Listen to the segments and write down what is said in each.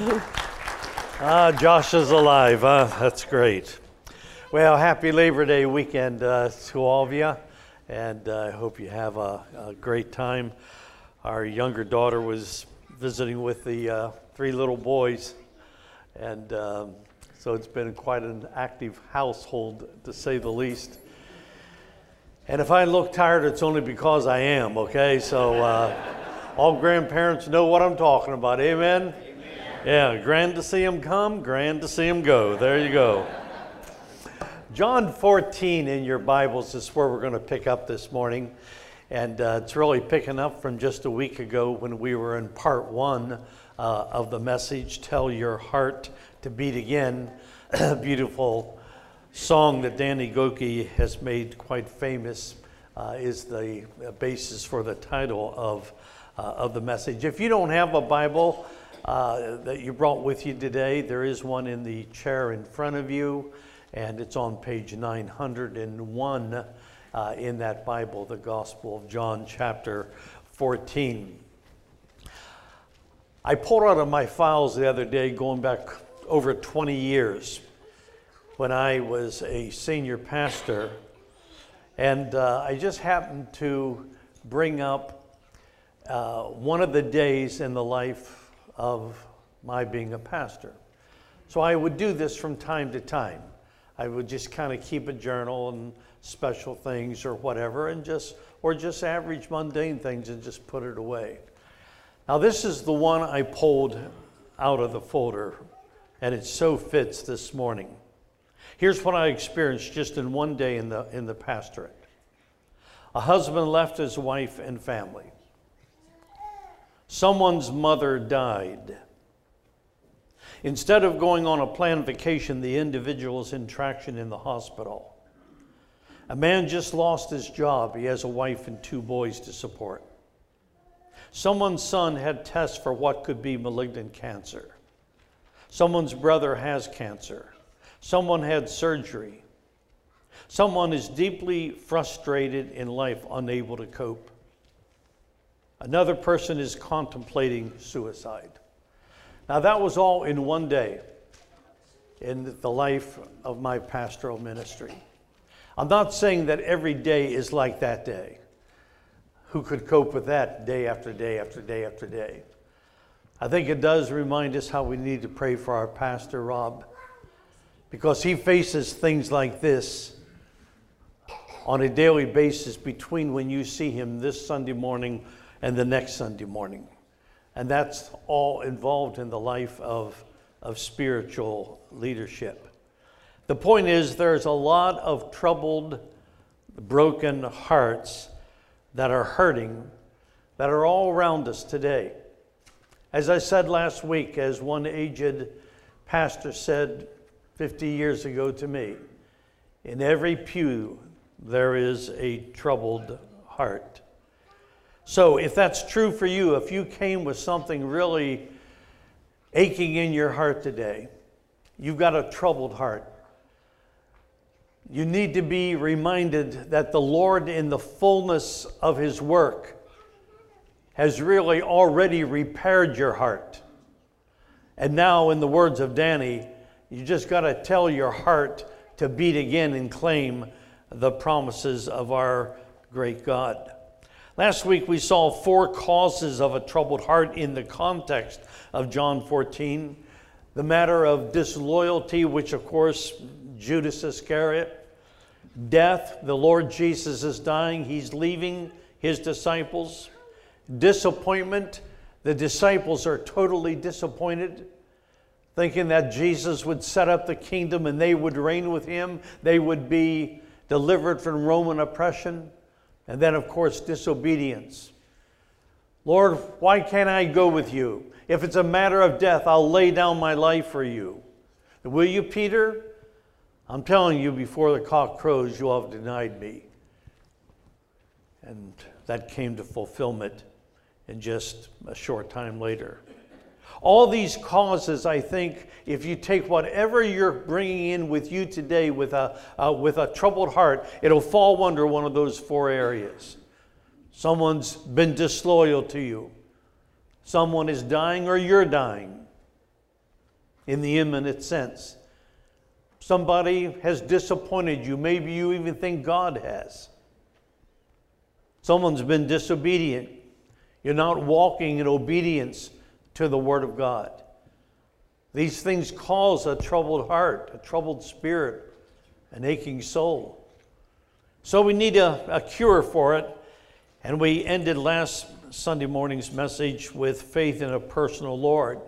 Ah, Josh is alive. Huh? That's great. Well, happy Labor Day weekend uh, to all of you, and uh, I hope you have a, a, great time. Our younger daughter was visiting with the uh, three little boys, and um, so it's been quite an active household, to say the least. And if I look tired, it's only because I am, okay? So uh, all grandparents know what I'm talking about. Amen? Yeah, grand to see him come, grand to see him go. There you go. John 14 in your Bibles is where we're going to pick up this morning. And uh, it's really picking up from just a week ago when we were in part one uh, of the message, Tell Your Heart to Beat Again. a Beautiful song that Danny Gokey has made quite famous uh, is the basis for the title of, uh, of the message. If you don't have a Bible, uh, that you brought with you today. There is one in the chair in front of you, and it's on page 901 uh, in that Bible, the Gospel of John, chapter 14. I pulled out of my files the other day, going back over 20 years, when I was a senior pastor, and uh, I just happened to bring up uh, one of the days in the life of my being a pastor. So I would do this from time to time. I would just kind of keep a journal and special things or whatever, and just, or just average mundane things and just put it away. Now, this is the one I pulled out of the folder, and it so fits this morning. Here's what I experienced just in one day in the, in the pastorate a husband left his wife and family. Someone's mother died. Instead of going on a planned vacation, the individual is in traction in the hospital. A man just lost his job. He has a wife and two boys to support. Someone's son had tests for what could be malignant cancer. Someone's brother has cancer. Someone had surgery. Someone is deeply frustrated in life, unable to cope. Another person is contemplating suicide. Now, that was all in one day in the life of my pastoral ministry. I'm not saying that every day is like that day. Who could cope with that day after day after day after day? I think it does remind us how we need to pray for our pastor, Rob, because he faces things like this on a daily basis between when you see him this Sunday morning and the next Sunday morning. And that's all involved in the life of, of spiritual leadership. The point is, there's a lot of troubled, broken hearts that are hurting that are all around us today. As I said last week, as one aged pastor said 50 years ago to me, in every pew there is a troubled heart. So, if that's true for you, if you came with something really aching in your heart today, you've got a troubled heart. You need to be reminded that the Lord, in the fullness of His work, has really already repaired your heart. And now, in the words of Danny, you just got to tell your heart to beat again and claim the promises of our great God. Last week we saw four causes of a troubled heart in the context of John 14. The matter of disloyalty, which of course Judas Iscariot, death, the Lord Jesus is dying, he's leaving his disciples, disappointment, the disciples are totally disappointed, thinking that Jesus would set up the kingdom and they would reign with him, they would be delivered from Roman oppression. And then, of course, disobedience. Lord, why can't I go with you? If it's a matter of death, I'll lay down my life for you. Will you, Peter? I'm telling you, before the cock crows, you'll have denied me. And that came to fulfillment in just a short time later. All these causes, I think, if you take whatever you're bringing in with you today with a, uh, with a troubled heart, it'll fall under one of those four areas. Someone's been disloyal to you, someone is dying, or you're dying. in the imminent sense. Somebody has disappointed you. Maybe you even think God has. Someone's been disobedient. You're not walking in obedience to the Word of God. These things cause a troubled heart, a troubled spirit, an aching soul. So we need a, a cure for it. And we ended last Sunday morning's message with faith in a personal Lord.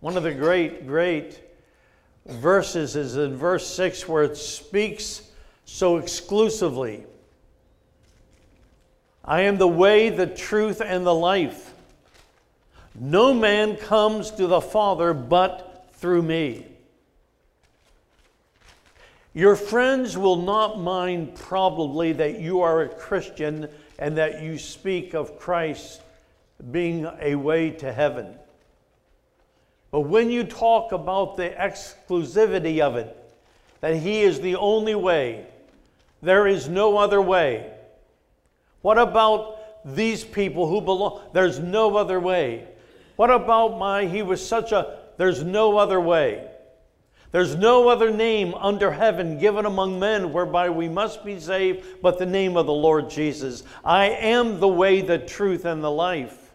One of the great, great verses is in verse 6 where it speaks so exclusively I am the way, the truth, and the life. No man comes to the Father but through me. Your friends will not mind probably that you are a Christian and that you speak of Christ being a way to heaven. But when you talk about the exclusivity of it, that He is the only way, there is no other way. What about these people who belong? There's no other way. What about my, he was such a, there's no other way. There's no other name under heaven given among men whereby we must be saved but the name of the Lord Jesus. I am the way, the truth, and the life.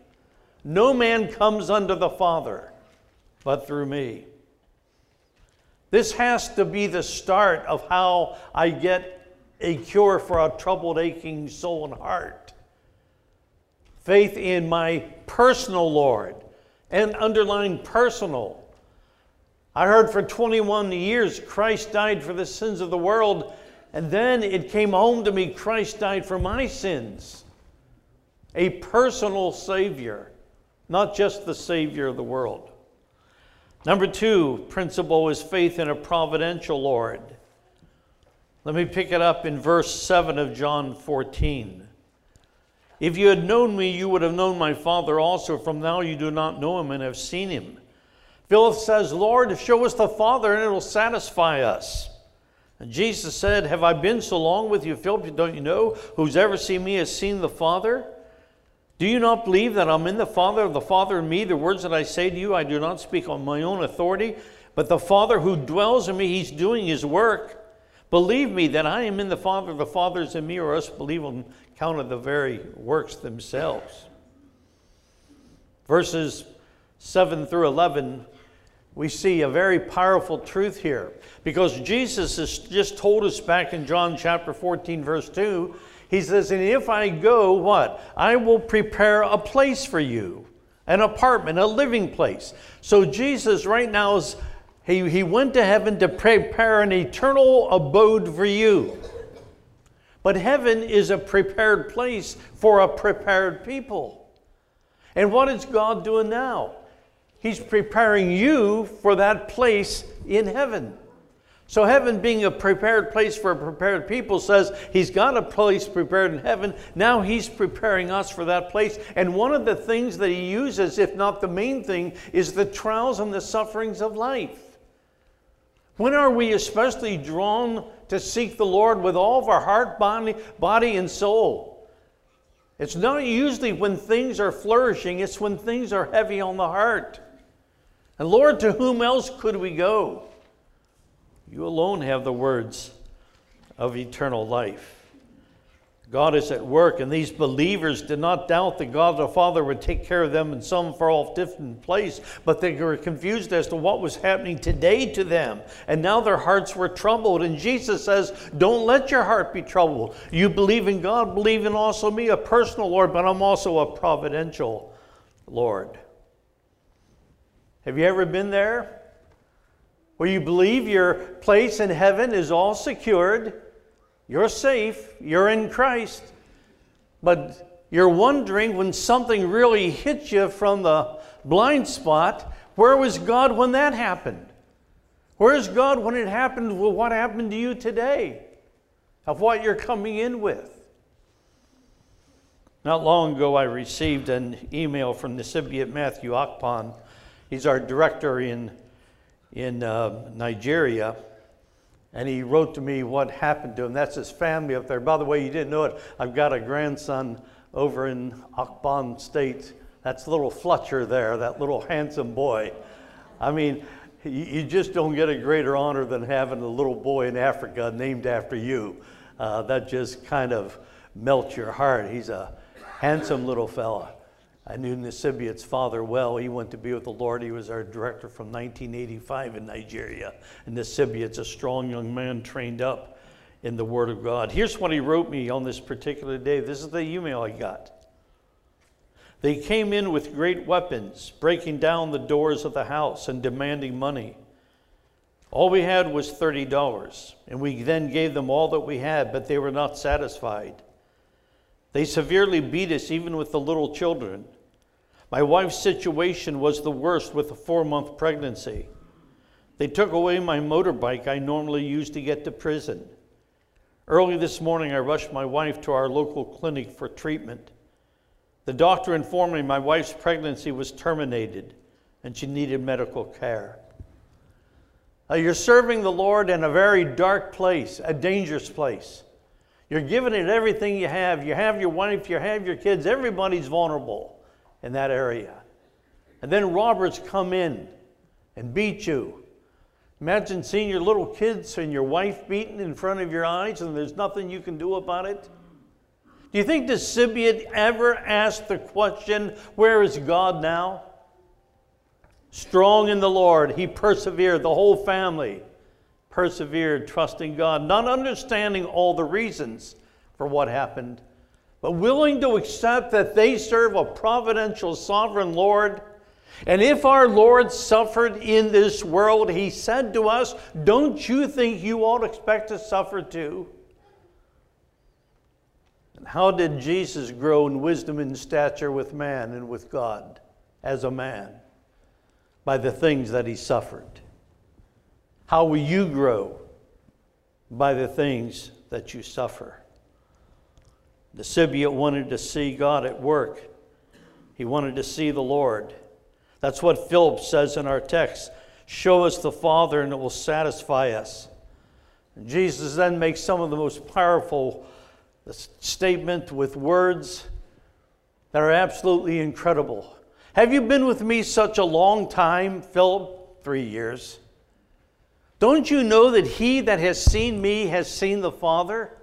No man comes unto the Father but through me. This has to be the start of how I get a cure for a troubled, aching soul and heart. Faith in my personal Lord, and underline personal. I heard for 21 years Christ died for the sins of the world, and then it came home to me Christ died for my sins. A personal Savior, not just the Savior of the world. Number two principle is faith in a providential Lord. Let me pick it up in verse 7 of John 14. If you had known me, you would have known my Father also. From now you do not know him and have seen him. Philip says, Lord, show us the Father and it will satisfy us. And Jesus said, Have I been so long with you, Philip? Don't you know? Who's ever seen me has seen the Father? Do you not believe that I'm in the Father, the Father in me? The words that I say to you, I do not speak on my own authority, but the Father who dwells in me, he's doing his work. Believe me that I am in the Father, the Father is in me, or else believe on count of the very works themselves. Verses 7 through 11 we see a very powerful truth here because Jesus has just told us back in John chapter 14, verse 2, he says, And if I go, what? I will prepare a place for you, an apartment, a living place. So Jesus right now is, he, he went to heaven to prepare an eternal abode for you. But heaven is a prepared place for a prepared people. And what is God doing now? He's preparing you for that place in heaven. So, heaven being a prepared place for a prepared people says he's got a place prepared in heaven. Now he's preparing us for that place. And one of the things that he uses, if not the main thing, is the trials and the sufferings of life. When are we especially drawn to seek the Lord with all of our heart, body, body and soul? It's not usually when things are flourishing, it's when things are heavy on the heart. And Lord, to whom else could we go? You alone have the words of eternal life. God is at work, and these believers did not doubt that God the Father would take care of them in some far off different place, but they were confused as to what was happening today to them. And now their hearts were troubled. And Jesus says, Don't let your heart be troubled. You believe in God, believe in also me, a personal Lord, but I'm also a providential Lord. Have you ever been there? Where you believe your place in heaven is all secured, you're safe, you're in Christ, but you're wondering when something really hits you from the blind spot, where was God when that happened? Where's God when it happened? Well, what happened to you today? Of what you're coming in with. Not long ago, I received an email from Nasibiat Matthew Akpan He's our director in, in uh, Nigeria. And he wrote to me what happened to him. That's his family up there. By the way, you didn't know it. I've got a grandson over in Akpan State. That's little Fletcher there, that little handsome boy. I mean, you just don't get a greater honor than having a little boy in Africa named after you. Uh, that just kind of melts your heart. He's a handsome little fella. I knew Nasibiat's father well. He went to be with the Lord. He was our director from 1985 in Nigeria. And Nasibiat's a strong young man trained up in the Word of God. Here's what he wrote me on this particular day. This is the email I got. They came in with great weapons, breaking down the doors of the house and demanding money. All we had was $30, and we then gave them all that we had, but they were not satisfied. They severely beat us, even with the little children. My wife's situation was the worst with a four month pregnancy. They took away my motorbike I normally use to get to prison. Early this morning, I rushed my wife to our local clinic for treatment. The doctor informed me my wife's pregnancy was terminated and she needed medical care. Now, you're serving the Lord in a very dark place, a dangerous place. You're giving it everything you have. You have your wife, you have your kids, everybody's vulnerable in that area. And then robbers come in and beat you. Imagine seeing your little kids and your wife beaten in front of your eyes and there's nothing you can do about it. Do you think the Sibian ever asked the question, Where is God now? Strong in the Lord, he persevered, the whole family persevered, trusting God, not understanding all the reasons for what happened, but willing to accept that they serve a providential, sovereign Lord. And if our Lord suffered in this world, he said to us, Don't you think you ought to expect to suffer too? And how did Jesus grow in wisdom and stature with man and with God as a man? By the things that he suffered. How will you grow? By the things that you suffer. The Sibian wanted to see God at work. He wanted to see the Lord. That's what Philip says in our text. Show us the Father and it will satisfy us. And Jesus then makes some of the most powerful statement with words that are absolutely incredible. Have you been with me such a long time, Philip? Three years. Don't you know that he that has seen me has seen the Father?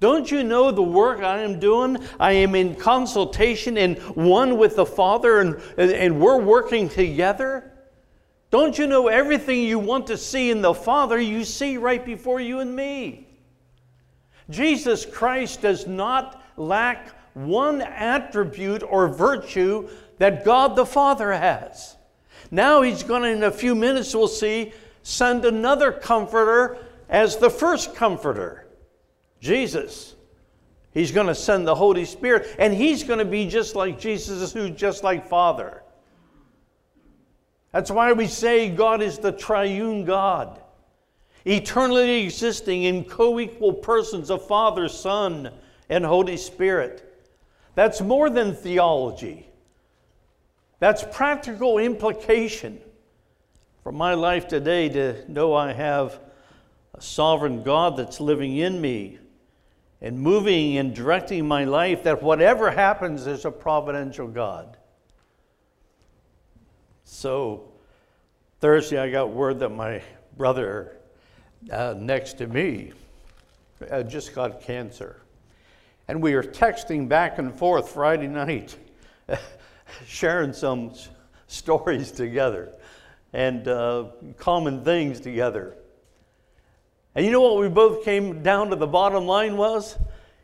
Don't you know the work I am doing? I am in consultation and one with the Father, and, and we're working together. Don't you know everything you want to see in the Father, you see right before you and me? Jesus Christ does not lack one attribute or virtue that God the Father has. Now he's going to, in a few minutes, we'll see, send another comforter as the first comforter Jesus. He's going to send the Holy Spirit, and he's going to be just like Jesus, who's just like Father. That's why we say God is the triune God, eternally existing in co equal persons of Father, Son, and Holy Spirit. That's more than theology, that's practical implication for my life today to know I have a sovereign God that's living in me and moving and directing my life, that whatever happens is a providential God. So, Thursday, I got word that my brother uh, next to me uh, just got cancer. And we were texting back and forth Friday night, sharing some stories together and uh, common things together. And you know what we both came down to the bottom line was?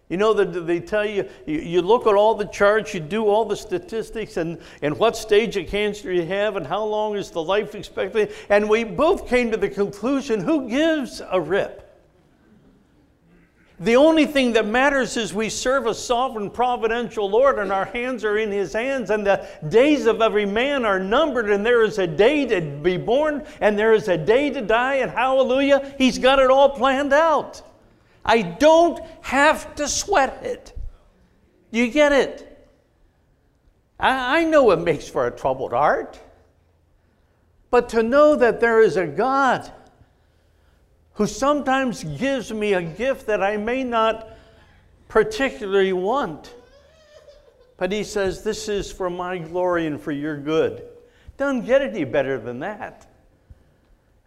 You know that they tell you, you, look at all the charts, you do all the statistics, and, and what stage of cancer you have, and how long is the life expectancy. And we both came to the conclusion who gives a rip? The only thing that matters is we serve a sovereign, providential Lord, and our hands are in His hands, and the days of every man are numbered, and there is a day to be born, and there is a day to die, and hallelujah, He's got it all planned out. I don't have to sweat it. You get it? I, I know it makes for a troubled heart, but to know that there is a God who sometimes gives me a gift that I may not particularly want. But he says, This is for my glory and for your good. Doesn't get any better than that.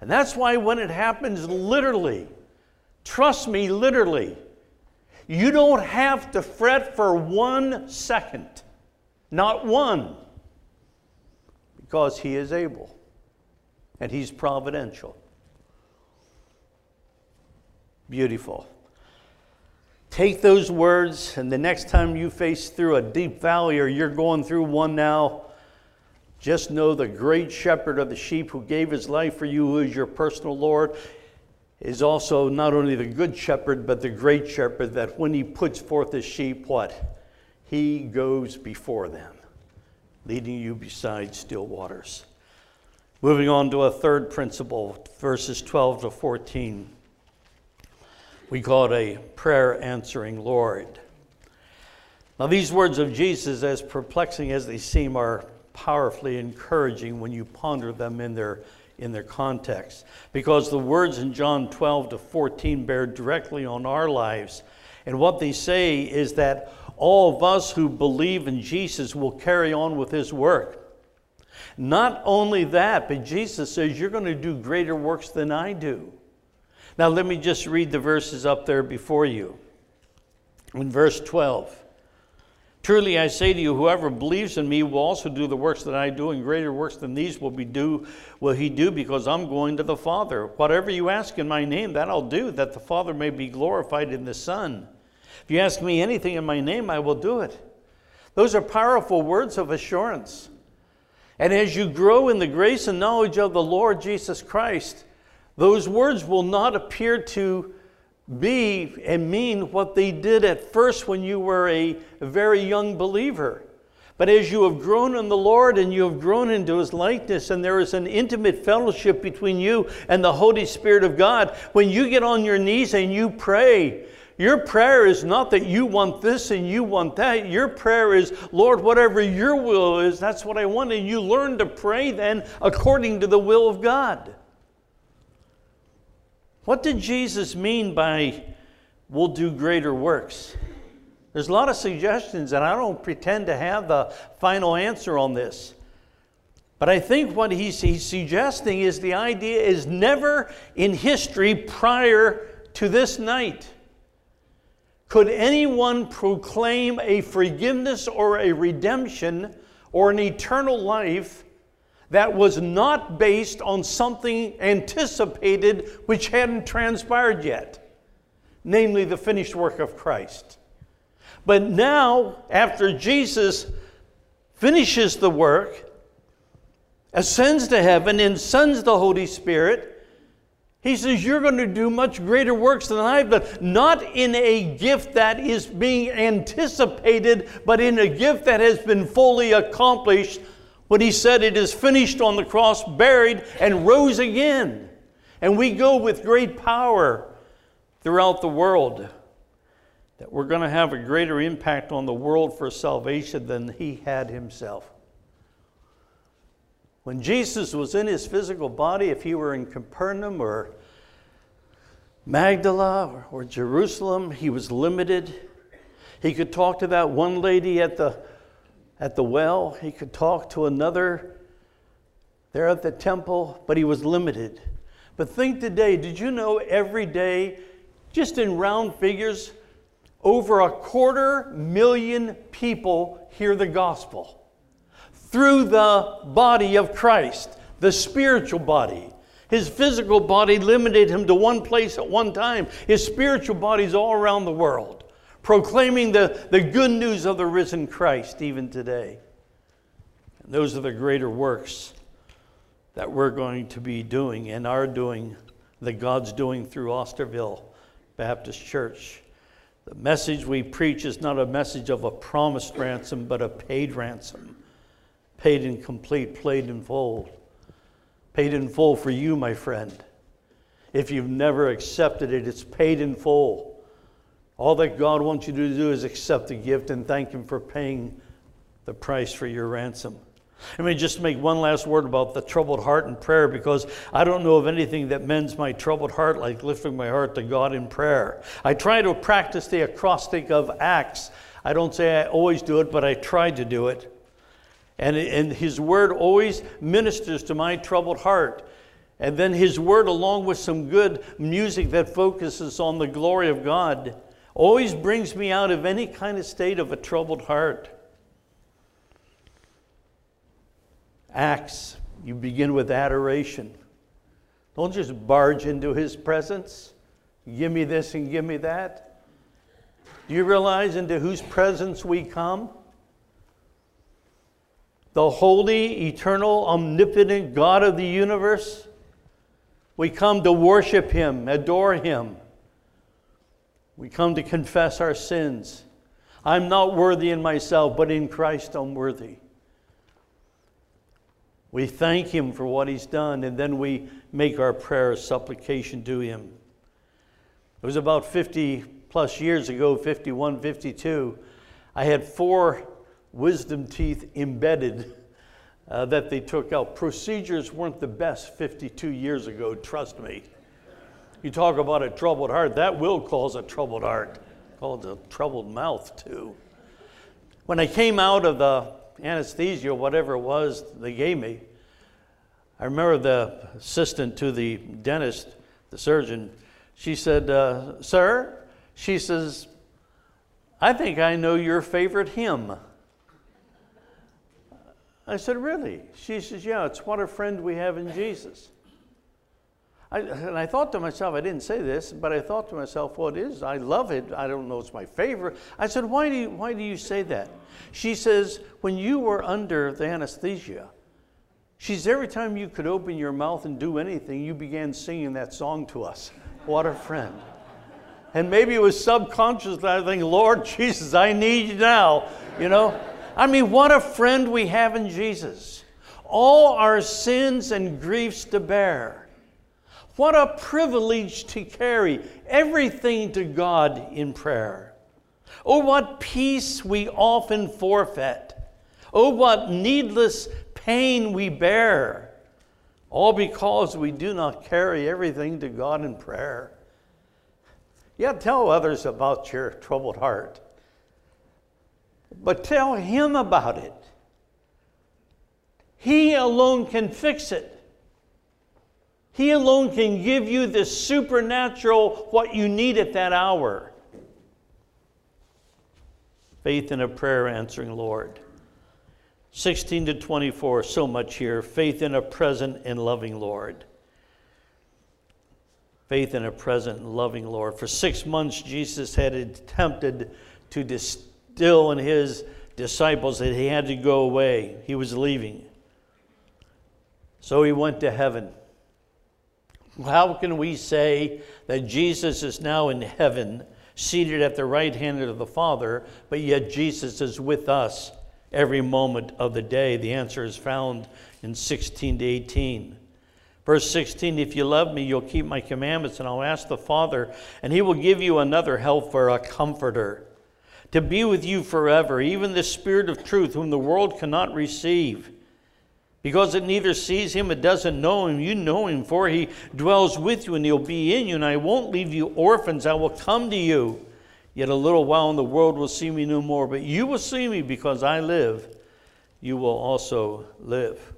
And that's why when it happens literally, trust me, literally, you don't have to fret for one second. Not one. Because He is able and He's providential. Beautiful. Take those words, and the next time you face through a deep valley or you're going through one now, just know the great shepherd of the sheep who gave his life for you, who is your personal Lord, is also not only the good shepherd, but the great shepherd that when he puts forth his sheep, what? He goes before them, leading you beside still waters. Moving on to a third principle, verses 12 to 14. We call it a prayer answering Lord. Now, these words of Jesus, as perplexing as they seem, are powerfully encouraging when you ponder them in their, in their context. Because the words in John 12 to 14 bear directly on our lives. And what they say is that all of us who believe in Jesus will carry on with his work. Not only that, but Jesus says, You're going to do greater works than I do. Now, let me just read the verses up there before you. In verse 12, Truly I say to you, whoever believes in me will also do the works that I do, and greater works than these will be do will he do, because I'm going to the Father. Whatever you ask in my name, that I'll do, that the Father may be glorified in the Son. If you ask me anything in my name, I will do it. Those are powerful words of assurance. And as you grow in the grace and knowledge of the Lord Jesus Christ, those words will not appear to be and mean what they did at first when you were a very young believer. But as you have grown in the Lord and you have grown into His likeness, and there is an intimate fellowship between you and the Holy Spirit of God, when you get on your knees and you pray, your prayer is not that you want this and you want that. Your prayer is, Lord, whatever your will is, that's what I want. And you learn to pray then according to the will of God. What did Jesus mean by we'll do greater works? There's a lot of suggestions, and I don't pretend to have the final answer on this. But I think what he's, he's suggesting is the idea is never in history prior to this night could anyone proclaim a forgiveness or a redemption or an eternal life that was not based on something anticipated which hadn't transpired yet, namely the finished work of Christ. But now, after Jesus finishes the work, ascends to heaven, and sends the Holy Spirit, he says, You're going to do much greater works than I've done. Not in a gift that is being anticipated, but in a gift that has been fully accomplished when he said, It is finished on the cross, buried, and rose again. And we go with great power throughout the world. That we're going to have a greater impact on the world for salvation than he had himself. When Jesus was in his physical body, if he were in Capernaum or Magdala or, or Jerusalem, he was limited. He could talk to that one lady at the at the well, he could talk to another there at the temple, but he was limited. But think today, did you know every day, just in round figures, over a quarter million people hear the gospel through the body of Christ, the spiritual body. His physical body limited him to one place at one time. His spiritual body is all around the world proclaiming the, the good news of the risen Christ even today. And those are the greater works that we're going to be doing and are doing, that God's doing through Osterville Baptist Church. The message we preach is not a message of a promised ransom, but a paid ransom. Paid in complete, paid in full. Paid in full for you, my friend. If you've never accepted it, it's paid in full. All that God wants you to do is accept the gift and thank Him for paying the price for your ransom. Let me just make one last word about the troubled heart and prayer because I don't know of anything that mends my troubled heart like lifting my heart to God in prayer. I try to practice the acrostic of Acts. I don't say I always do it, but I try to do it. And, and His Word always ministers to my troubled heart. and then His Word, along with some good music that focuses on the glory of God, always brings me out of any kind of state of a troubled heart. Acts, you begin with adoration. Don't just barge into His presence. Give me this and give me that. Do you realize into whose presence we come? The holy, eternal, omnipotent God of the universe. We come to worship Him, adore Him. We come to confess our sins. I'm not worthy in myself, but in Christ I'm worthy. We thank Him for what He's done, and then we make our prayer a supplication to Him. It was about 50 plus years ago, 51, 52. I had four wisdom teeth embedded uh, that they took out. Procedures weren't the best 52 years ago, trust me. You talk about a troubled heart, that will cause a troubled heart, cause a troubled mouth too. When I came out of the anesthesia, whatever it was they gave me, I remember the assistant to the dentist, the surgeon, she said, uh, Sir, she says, I think I know your favorite hymn. I said, Really? She says, Yeah, it's what a friend we have in Jesus. I, and I thought to myself, I didn't say this, but I thought to myself, well, it is. I love it. I don't know it's my favorite. I said, why do you, why do you say that? She says, when you were under the anesthesia, she says, every time you could open your mouth and do anything, you began singing that song to us. What a friend. And maybe it was subconscious that I think, Lord Jesus, I need you now, you know? I mean, what a friend we have in Jesus. All our sins and griefs to bear. What a privilege to carry everything to God in prayer. Oh, what peace we often forfeit. Oh, what needless pain we bear. All because we do not carry everything to God in prayer. Yeah, tell others about your troubled heart but tell Him about it. He alone can fix it. He alone can give you the supernatural what you need at that hour. Faith in a prayer answering Lord. 16 to 24, so much here. Faith in a present and loving Lord. Faith in a present and loving Lord. For six months, Jesus had attempted to distill in his disciples that he had to go away. He was leaving. So he went to heaven. How can we say that Jesus is now in heaven, seated at the right hand of the Father, but yet Jesus is with us every moment of the day? The answer is found in 16 to 18. Verse 16 If you love me, you'll keep my commandments, and I'll ask the Father, and he will give you another helper, a comforter to be with you forever, even the Spirit of truth, whom the world cannot receive. Because it neither sees him, it doesn't know him. You know him, for he dwells with you and he'll be in you. And I won't leave you orphans, I will come to you. Yet a little while, and the world will see me no more. But you will see me because I live. You will also live.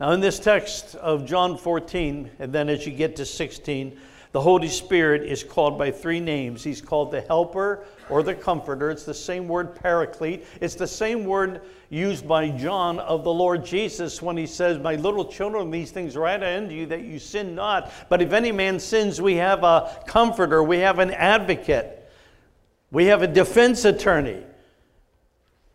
Now, in this text of John 14, and then as you get to 16, the Holy Spirit is called by three names. He's called the Helper or the Comforter. It's the same word, Paraclete. It's the same word used by John of the Lord Jesus when he says, My little children, these things write unto you that you sin not. But if any man sins, we have a comforter, we have an advocate, we have a defense attorney.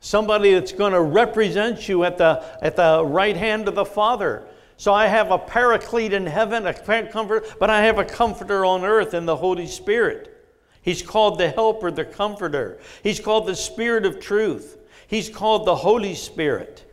Somebody that's going to represent you at the, at the right hand of the Father. So I have a paraclete in heaven, a comforter, but I have a comforter on earth in the Holy Spirit. He's called the helper, the comforter. He's called the Spirit of truth. He's called the Holy Spirit.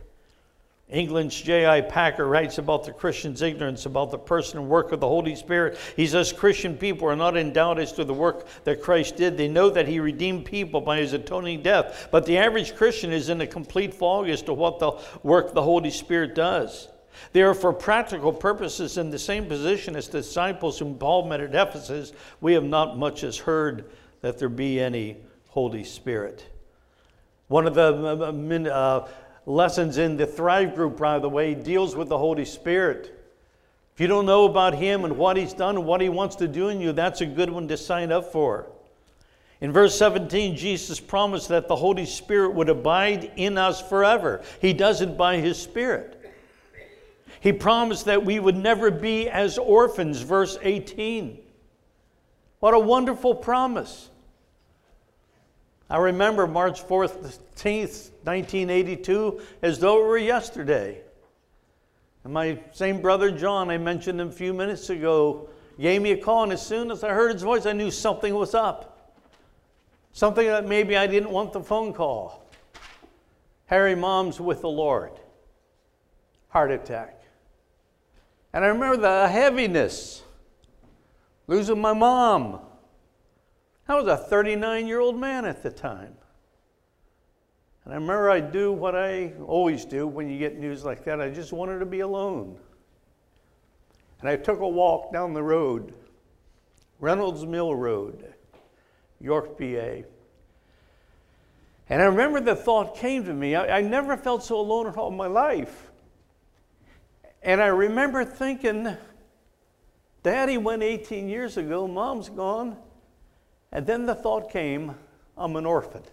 England's J.I. Packer writes about the Christian's ignorance about the person and work of the Holy Spirit. He says Christian people are not in doubt as to the work that Christ did. They know that he redeemed people by his atoning death. But the average Christian is in a complete fog as to what the work the Holy Spirit does. They are for practical purposes in the same position as the disciples whom Paul met at Ephesus. We have not much as heard that there be any Holy Spirit. One of the uh, uh, uh, lessons in the Thrive group, by the way, deals with the Holy Spirit. If you don't know about him and what he's done and what he wants to do in you, that's a good one to sign up for. In verse 17, Jesus promised that the Holy Spirit would abide in us forever. He does it by his Spirit. He promised that we would never be as orphans, verse 18. What a wonderful promise. I remember March 14th, 1982, as though it were yesterday. And my same brother John, I mentioned him a few minutes ago, gave me a call, and as soon as I heard his voice, I knew something was up. Something that maybe I didn't want the phone call. Harry, mom's with the Lord. Heart attack. And I remember the heaviness, losing my mom. I was a 39 year old man at the time. And I remember I do what I always do when you get news like that. I just wanted to be alone. And I took a walk down the road, Reynolds Mill Road, York, PA. And I remember the thought came to me. I, I never felt so alone in all my life. And I remember thinking, Daddy went 18 years ago, Mom's gone. And then the thought came, I'm an orphan.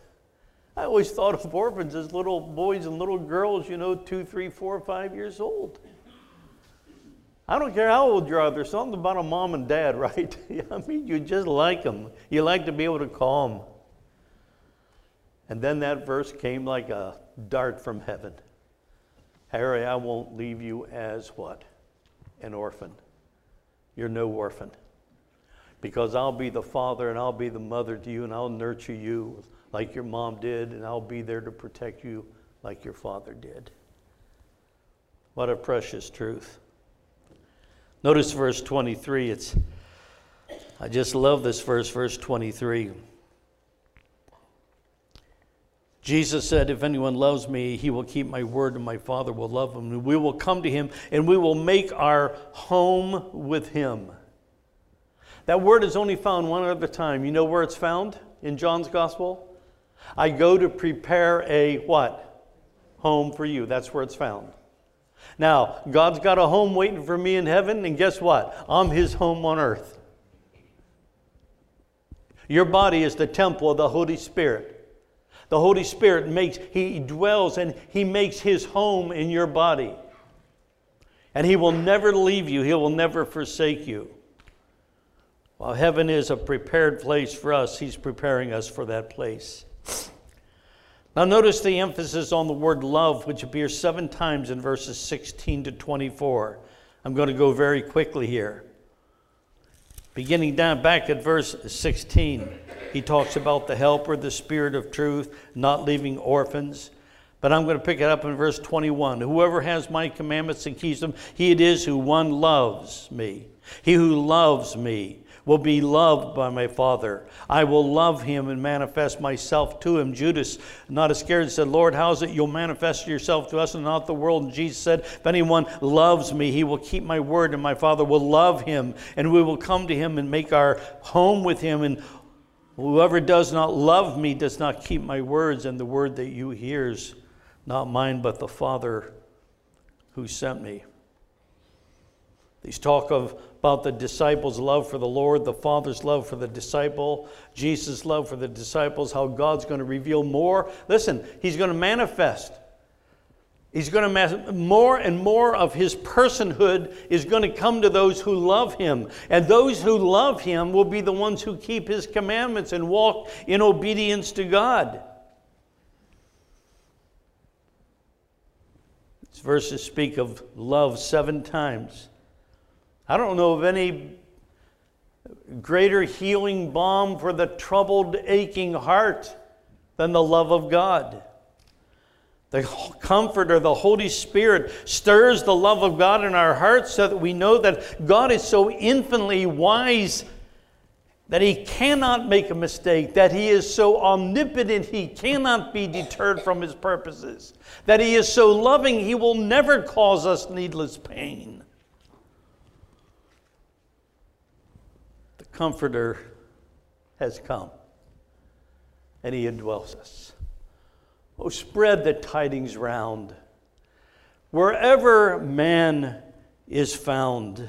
I always thought of orphans as little boys and little girls, you know, two, three, four, five years old. I don't care how old you are, there's something about a mom and dad, right? I mean, you just like them. You like to be able to call them. And then that verse came like a dart from heaven. Harry, I won't leave you as what? An orphan. You're no orphan. Because I'll be the father and I'll be the mother to you and I'll nurture you like your mom did, and I'll be there to protect you like your father did. What a precious truth. Notice verse 23. It's I just love this verse, verse 23. Jesus said, If anyone loves me, he will keep my word, and my Father will love him. And we will come to him, and we will make our home with him. That word is only found one other time. You know where it's found in John's Gospel? I go to prepare a what? Home for you. That's where it's found. Now, God's got a home waiting for me in heaven, and guess what? I'm his home on earth. Your body is the temple of the Holy Spirit. The Holy Spirit makes, He dwells and He makes His home in your body. And He will never leave you, He will never forsake you. While heaven is a prepared place for us, He's preparing us for that place. Now, notice the emphasis on the word love, which appears seven times in verses 16 to 24. I'm going to go very quickly here. Beginning down back at verse 16, he talks about the helper, the spirit of truth, not leaving orphans. But I'm going to pick it up in verse 21. Whoever has my commandments and keeps them, he it is who one loves me. He who loves me will be loved by my Father. I will love him and manifest myself to him. Judas, not Iscariot, said, Lord, how is it you'll manifest yourself to us and not the world? And Jesus said, If anyone loves me, he will keep my word, and my Father will love him, and we will come to him and make our home with him. And whoever does not love me does not keep my words, and the word that you hear is not mine, but the Father who sent me. These talk of about the disciples' love for the Lord, the Father's love for the disciple, Jesus' love for the disciples, how God's going to reveal more. Listen, He's going to manifest. He's going to more and more of his personhood is going to come to those who love him. And those who love him will be the ones who keep his commandments and walk in obedience to God. These verses speak of love seven times. I don't know of any greater healing balm for the troubled, aching heart than the love of God. The Comforter, the Holy Spirit, stirs the love of God in our hearts so that we know that God is so infinitely wise that He cannot make a mistake, that He is so omnipotent He cannot be deterred from His purposes, that He is so loving He will never cause us needless pain. Comforter has come, and he indwells us. Oh, spread the tidings round. Wherever man is found.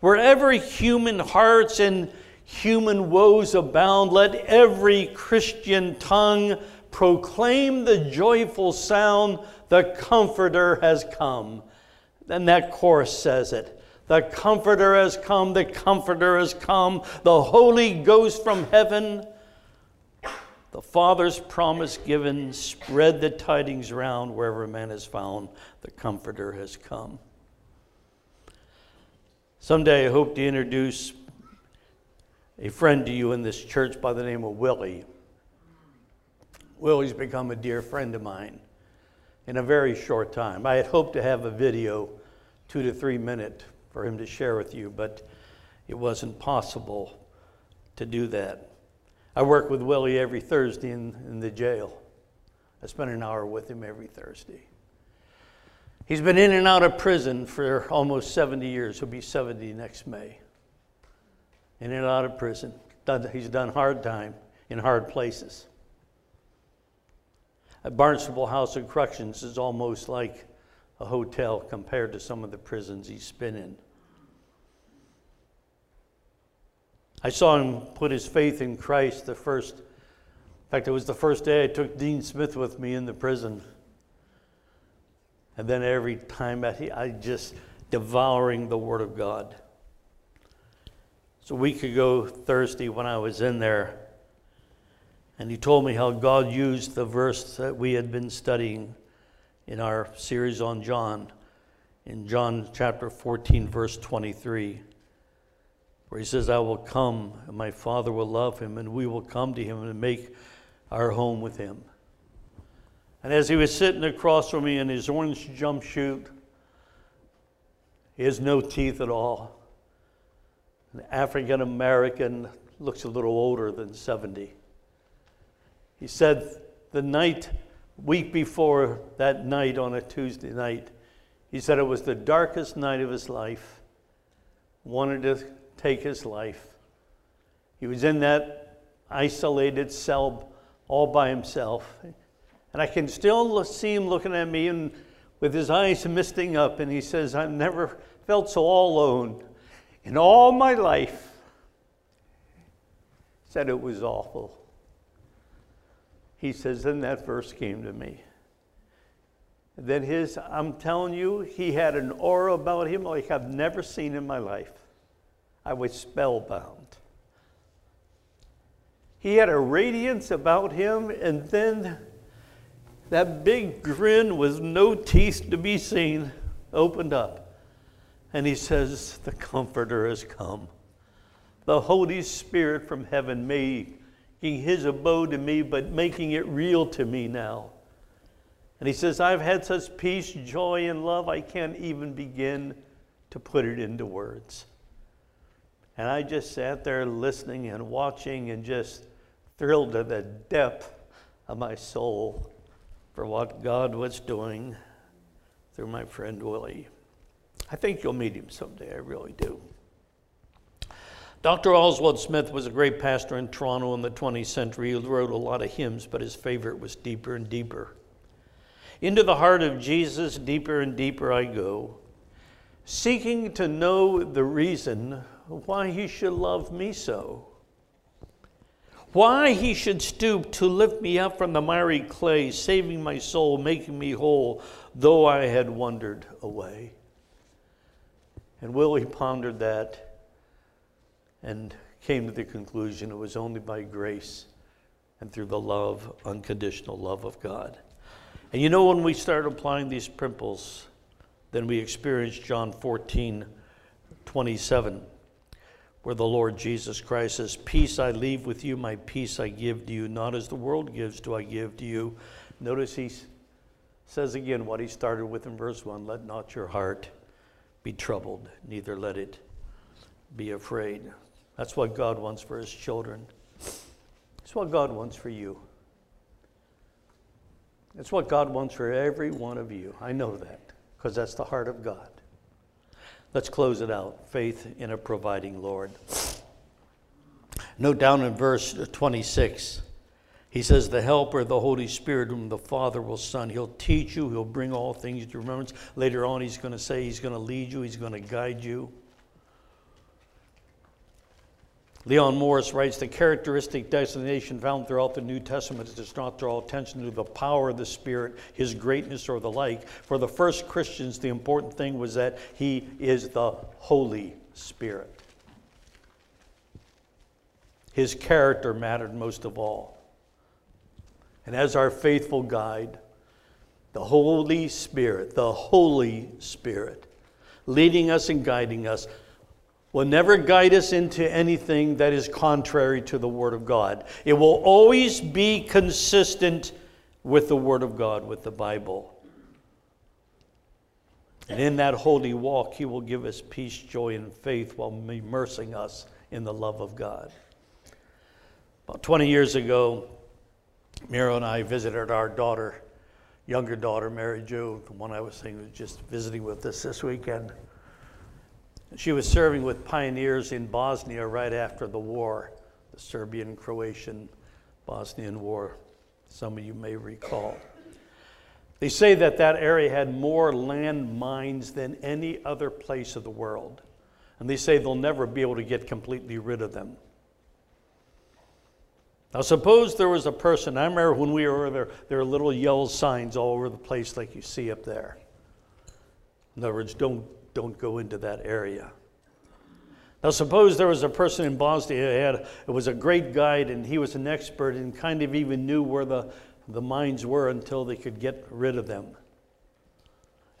Wherever human hearts and human woes abound, let every Christian tongue proclaim the joyful sound the Comforter has come. Then that chorus says it. The Comforter has come, the Comforter has come, the Holy Ghost from heaven. The Father's promise given, spread the tidings round wherever man is found, the Comforter has come. Someday I hope to introduce a friend to you in this church by the name of Willie. Willie's become a dear friend of mine in a very short time. I had hoped to have a video, two to three minute, for him to share with you, but it wasn't possible to do that. I work with Willie every Thursday in, in the jail. I spend an hour with him every Thursday. He's been in and out of prison for almost 70 years. He'll be 70 next May. In and out of prison. He's done hard time in hard places. At Barnstable House of Corrections is almost like a hotel compared to some of the prisons he's been in. I saw him put his faith in Christ the first, in fact, it was the first day I took Dean Smith with me in the prison. And then every time I, I just devouring the Word of God. So a week ago, Thursday, when I was in there, and he told me how God used the verse that we had been studying in our series on John, in John chapter 14, verse 23, where he says, I will come, and my Father will love him, and we will come to him and make our home with him. And as he was sitting across from me in his orange jumpsuit, he has no teeth at all. An African American looks a little older than 70. He said the night, week before that night on a Tuesday night, he said it was the darkest night of his life, wanted to take his life. He was in that isolated cell all by himself. And I can still see him looking at me and with his eyes misting up, and he says, I've never felt so all alone in all my life. Said it was awful. He says, then that verse came to me. Then his, I'm telling you, he had an aura about him like I've never seen in my life. I was spellbound. He had a radiance about him, and then that big grin with no teeth to be seen opened up. And he says, The Comforter has come. The Holy Spirit from heaven making his abode in me, but making it real to me now. And he says, I've had such peace, joy, and love, I can't even begin to put it into words. And I just sat there listening and watching and just thrilled to the depth of my soul for what God was doing through my friend Willie. I think you'll meet him someday, I really do. Dr. Oswald Smith was a great pastor in Toronto in the 20th century. He wrote a lot of hymns, but his favorite was Deeper and Deeper. Into the heart of Jesus, deeper and deeper I go, seeking to know the reason why he should love me so why he should stoop to lift me up from the miry clay, saving my soul, making me whole, though I had wandered away. And Willie pondered that and came to the conclusion it was only by grace and through the love, unconditional love of God. And you know, when we start applying these principles, then we experience John 14 27 where the Lord Jesus Christ says, Peace I leave with you, my peace I give to you, not as the world gives do I give to you. Notice he says again what he started with in verse 1 Let not your heart be troubled, neither let it be afraid. That's what God wants for his children. It's what God wants for you. It's what God wants for every one of you. I know that because that's the heart of God. Let's close it out. Faith in a providing Lord. Note down in verse 26 He says, The Helper, the Holy Spirit, whom the Father will send. He'll teach you, He'll bring all things to remembrance. Later on, He's going to say He's going to lead you, He's going to guide you. Leon Morris writes the characteristic designation found throughout the New Testament is not draw attention to the power of the Spirit, his greatness, or the like. For the first Christians, the important thing was that he is the Holy Spirit. His character mattered most of all. And as our faithful guide, the Holy Spirit, the Holy Spirit, leading us and guiding us, will never guide us into anything that is contrary to the Word of God. It will always be consistent with the Word of God, with the Bible. And in that holy walk, He will give us peace, joy, and faith while immersing us in the love of God. About 20 years ago, Miro and I visited our daughter, younger daughter, Mary Jo, the one I was saying was just visiting with us this weekend. She was serving with pioneers in Bosnia right after the war, the Serbian Croatian Bosnian War, some of you may recall. They say that that area had more land mines than any other place of the world. And they say they'll never be able to get completely rid of them. Now, suppose there was a person, I remember when we were there, there were little yellow signs all over the place like you see up there. In other words, don't don't go into that area. Now, suppose there was a person in Bosnia who had, it was a great guide and he was an expert and kind of even knew where the, the mines were until they could get rid of them.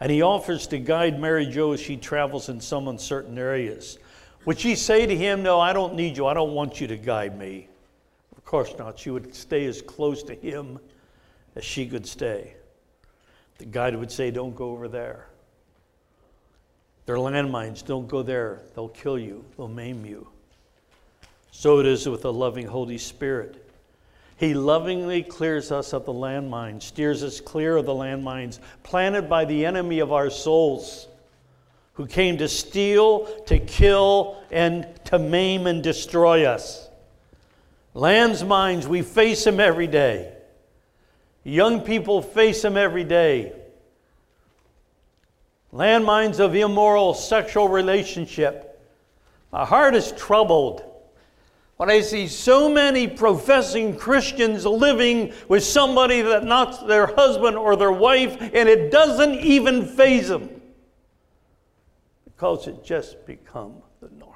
And he offers to guide Mary Jo as she travels in some uncertain areas. Would she say to him, No, I don't need you. I don't want you to guide me? Of course not. She would stay as close to him as she could stay. The guide would say, Don't go over there. They're landmines. Don't go there. They'll kill you, they'll maim you. So it is with the loving Holy Spirit. He lovingly clears us of the landmines, steers us clear of the landmines planted by the enemy of our souls, who came to steal, to kill, and to maim and destroy us. Landmines, we face them every day. Young people face them every day landmines of immoral sexual relationship. My heart is troubled when I see so many professing Christians living with somebody that not their husband or their wife, and it doesn't even faze them because it just become the norm.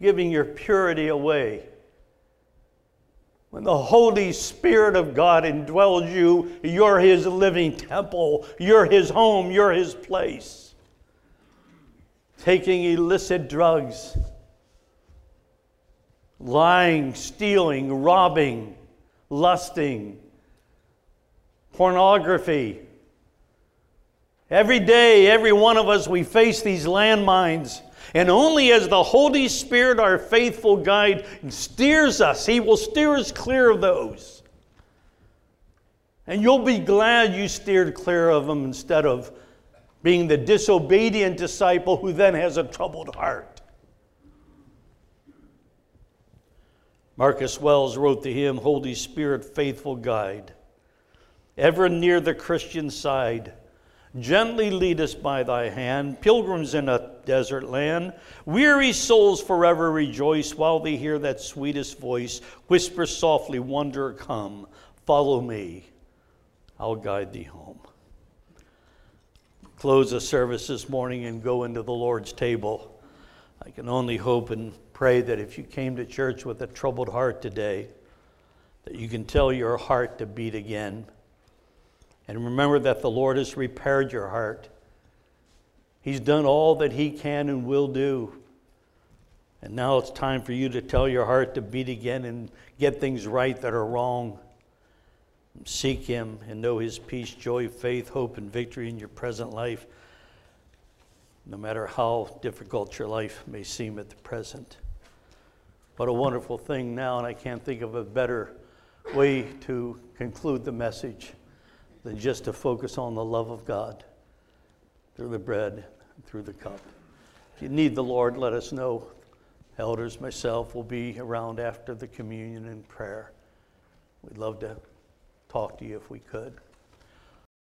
Giving your purity away when the Holy Spirit of God indwells you, you're His living temple, you're His home, you're His place. Taking illicit drugs, lying, stealing, robbing, lusting, pornography. Every day, every one of us, we face these landmines and only as the Holy Spirit, our faithful guide, steers us, He will steer us clear of those. And you'll be glad you steered clear of them instead of being the disobedient disciple who then has a troubled heart. Marcus Wells wrote the hymn, Holy Spirit, faithful guide, ever near the Christian side Gently lead us by thy hand, pilgrims in a desert land. Weary souls forever rejoice while they hear that sweetest voice whisper softly, Wonder, come, follow me, I'll guide thee home. Close the service this morning and go into the Lord's table. I can only hope and pray that if you came to church with a troubled heart today, that you can tell your heart to beat again and remember that the Lord has repaired your heart. He's done all that He can and will do. And now it's time for you to tell your heart to beat again and get things right that are wrong. Seek Him and know His peace, joy, faith, hope, and victory in your present life, no matter how difficult your life may seem at the present. What a wonderful thing now, and I can't think of a better way to conclude the message than just to focus on the love of God through the bread through the cup. If you need the Lord, let us know. Elders, myself will be around after the communion and prayer. We'd love to talk to you if we could.